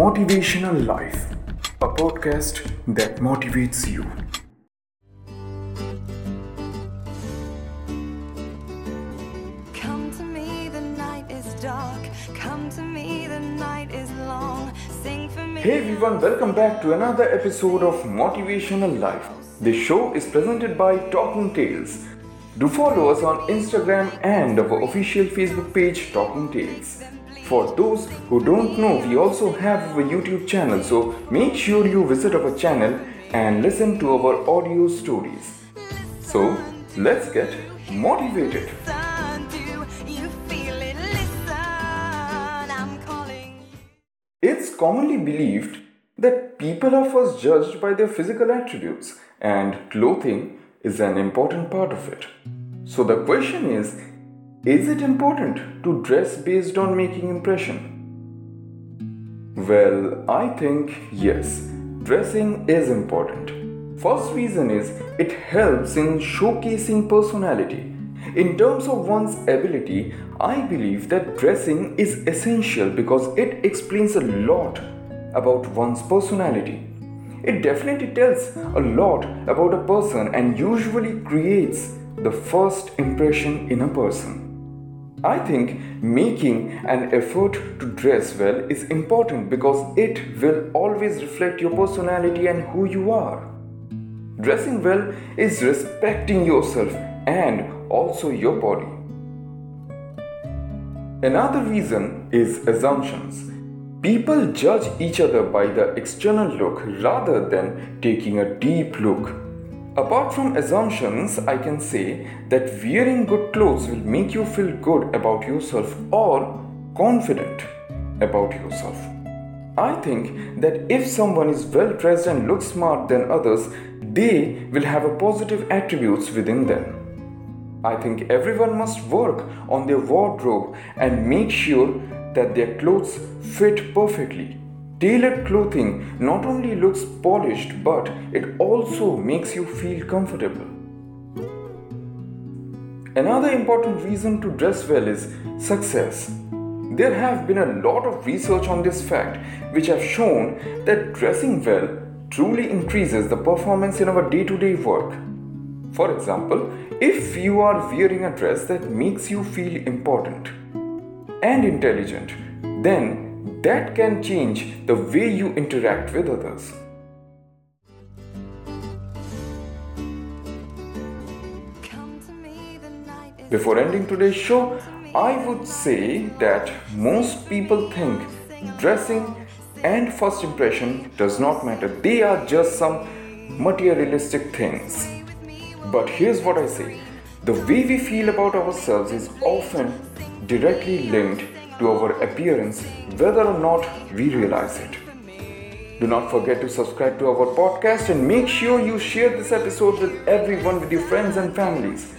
Motivational Life, a podcast that motivates you. Come to me, the night is dark. Come to me, the night is long. Sing for me. Hey everyone, welcome back to another episode of Motivational Life. This show is presented by Talking Tales. Do follow us on Instagram and our official Facebook page, Talking Tales. For those who don't know, we also have a YouTube channel, so make sure you visit our channel and listen to our audio stories. So, let's get motivated. It's commonly believed that people are first judged by their physical attributes, and clothing is an important part of it. So the question is is it important to dress based on making impression? Well, I think yes, dressing is important. First reason is it helps in showcasing personality. In terms of one's ability, I believe that dressing is essential because it explains a lot about one's personality. It definitely tells a lot about a person and usually creates the first impression in a person. I think making an effort to dress well is important because it will always reflect your personality and who you are. Dressing well is respecting yourself and also your body. Another reason is assumptions. People judge each other by the external look rather than taking a deep look. Apart from assumptions, I can say that wearing good clothes will make you feel good about yourself or confident about yourself. I think that if someone is well dressed and looks smart than others, they will have a positive attributes within them. I think everyone must work on their wardrobe and make sure that their clothes fit perfectly. Tailored clothing not only looks polished but it also makes you feel comfortable. Another important reason to dress well is success. There have been a lot of research on this fact which have shown that dressing well truly increases the performance in our day to day work. For example, if you are wearing a dress that makes you feel important and intelligent, then that can change the way you interact with others. Before ending today's show, I would say that most people think dressing and first impression does not matter. They are just some materialistic things. But here's what I say the way we feel about ourselves is often directly linked to our appearance, whether or not we realize it. Do not forget to subscribe to our podcast and make sure you share this episode with everyone, with your friends and families.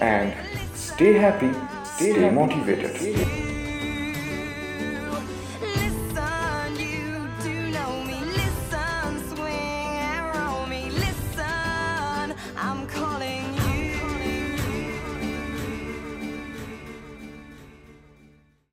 And stay happy, stay, motivated.